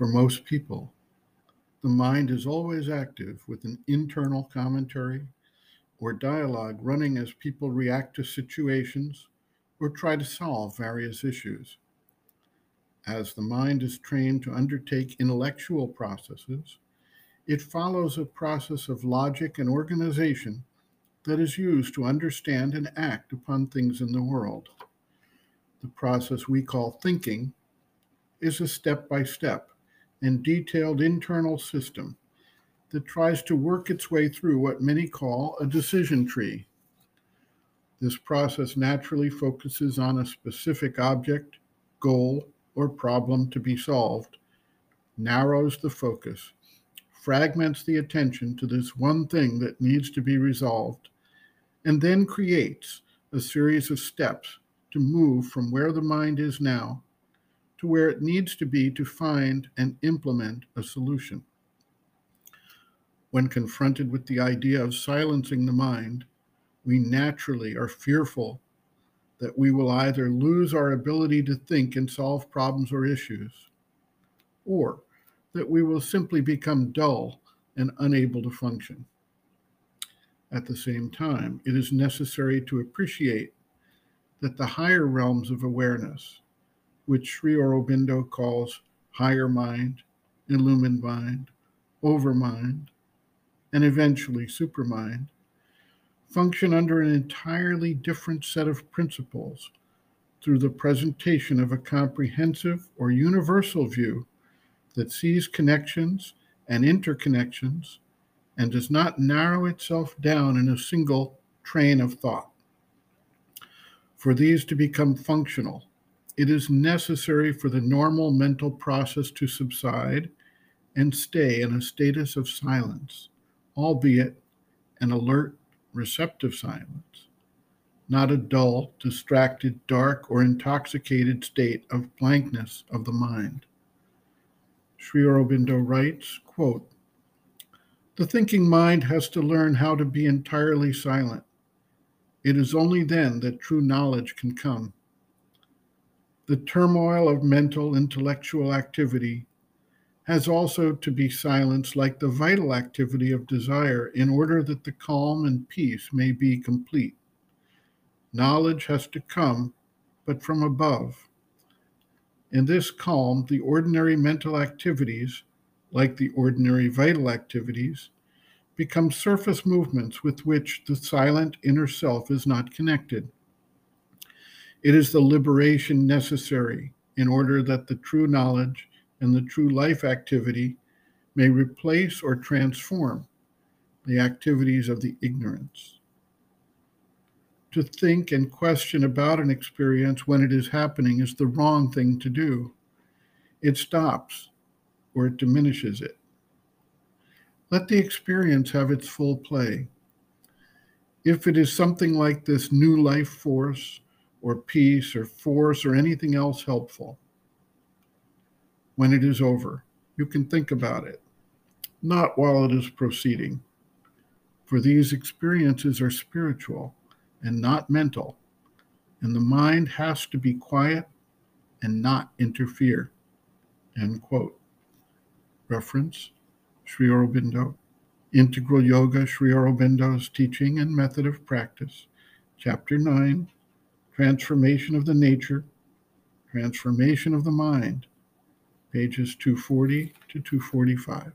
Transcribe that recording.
For most people, the mind is always active with an internal commentary or dialogue running as people react to situations or try to solve various issues. As the mind is trained to undertake intellectual processes, it follows a process of logic and organization that is used to understand and act upon things in the world. The process we call thinking is a step by step and detailed internal system that tries to work its way through what many call a decision tree. This process naturally focuses on a specific object, goal, or problem to be solved, narrows the focus, fragments the attention to this one thing that needs to be resolved, and then creates a series of steps to move from where the mind is now to where it needs to be to find and implement a solution. When confronted with the idea of silencing the mind, we naturally are fearful that we will either lose our ability to think and solve problems or issues, or that we will simply become dull and unable to function. At the same time, it is necessary to appreciate that the higher realms of awareness, which Sri Aurobindo calls higher mind, illumined mind, overmind, and eventually supermind, function under an entirely different set of principles through the presentation of a comprehensive or universal view that sees connections and interconnections and does not narrow itself down in a single train of thought. For these to become functional, it is necessary for the normal mental process to subside and stay in a status of silence, albeit an alert receptive silence, not a dull, distracted, dark, or intoxicated state of blankness of the mind. Sri Aurobindo writes, quote, The thinking mind has to learn how to be entirely silent. It is only then that true knowledge can come. The turmoil of mental, intellectual activity has also to be silenced like the vital activity of desire in order that the calm and peace may be complete. Knowledge has to come, but from above. In this calm, the ordinary mental activities, like the ordinary vital activities, become surface movements with which the silent inner self is not connected. It is the liberation necessary in order that the true knowledge and the true life activity may replace or transform the activities of the ignorance. To think and question about an experience when it is happening is the wrong thing to do. It stops or it diminishes it. Let the experience have its full play. If it is something like this new life force or peace or force or anything else helpful, when it is over. You can think about it, not while it is proceeding. For these experiences are spiritual and not mental, and the mind has to be quiet and not interfere. End quote. Reference Sri Aurobindo, Integral Yoga, Sri Aurobindo's Teaching and Method of Practice, Chapter 9, Transformation of the Nature, Transformation of the Mind, pages 240 to 245.